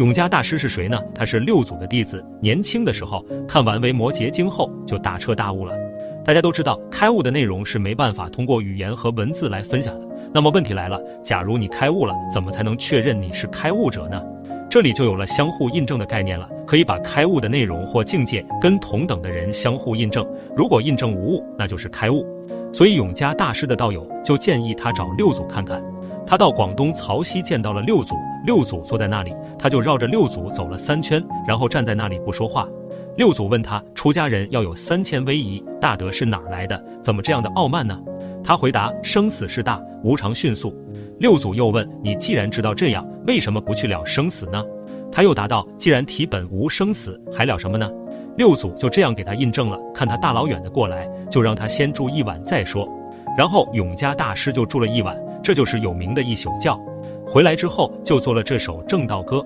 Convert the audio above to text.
永嘉大师是谁呢？他是六祖的弟子。年轻的时候看完《维摩诘经》后，就大彻大悟了。大家都知道，开悟的内容是没办法通过语言和文字来分享的。那么问题来了，假如你开悟了，怎么才能确认你是开悟者呢？这里就有了相互印证的概念了，可以把开悟的内容或境界跟同等的人相互印证。如果印证无误，那就是开悟。所以永嘉大师的道友就建议他找六祖看看。他到广东曹溪见到了六祖，六祖坐在那里，他就绕着六祖走了三圈，然后站在那里不说话。六祖问他：“出家人要有三千威仪，大德是哪儿来的？怎么这样的傲慢呢？”他回答：“生死事大，无常迅速。”六祖又问：“你既然知道这样，为什么不去了生死呢？”他又答道：“既然体本无生死，还了什么呢？”六祖就这样给他印证了。看他大老远的过来，就让他先住一晚再说。然后永嘉大师就住了一晚。这就是有名的一宿觉，回来之后就做了这首正道歌。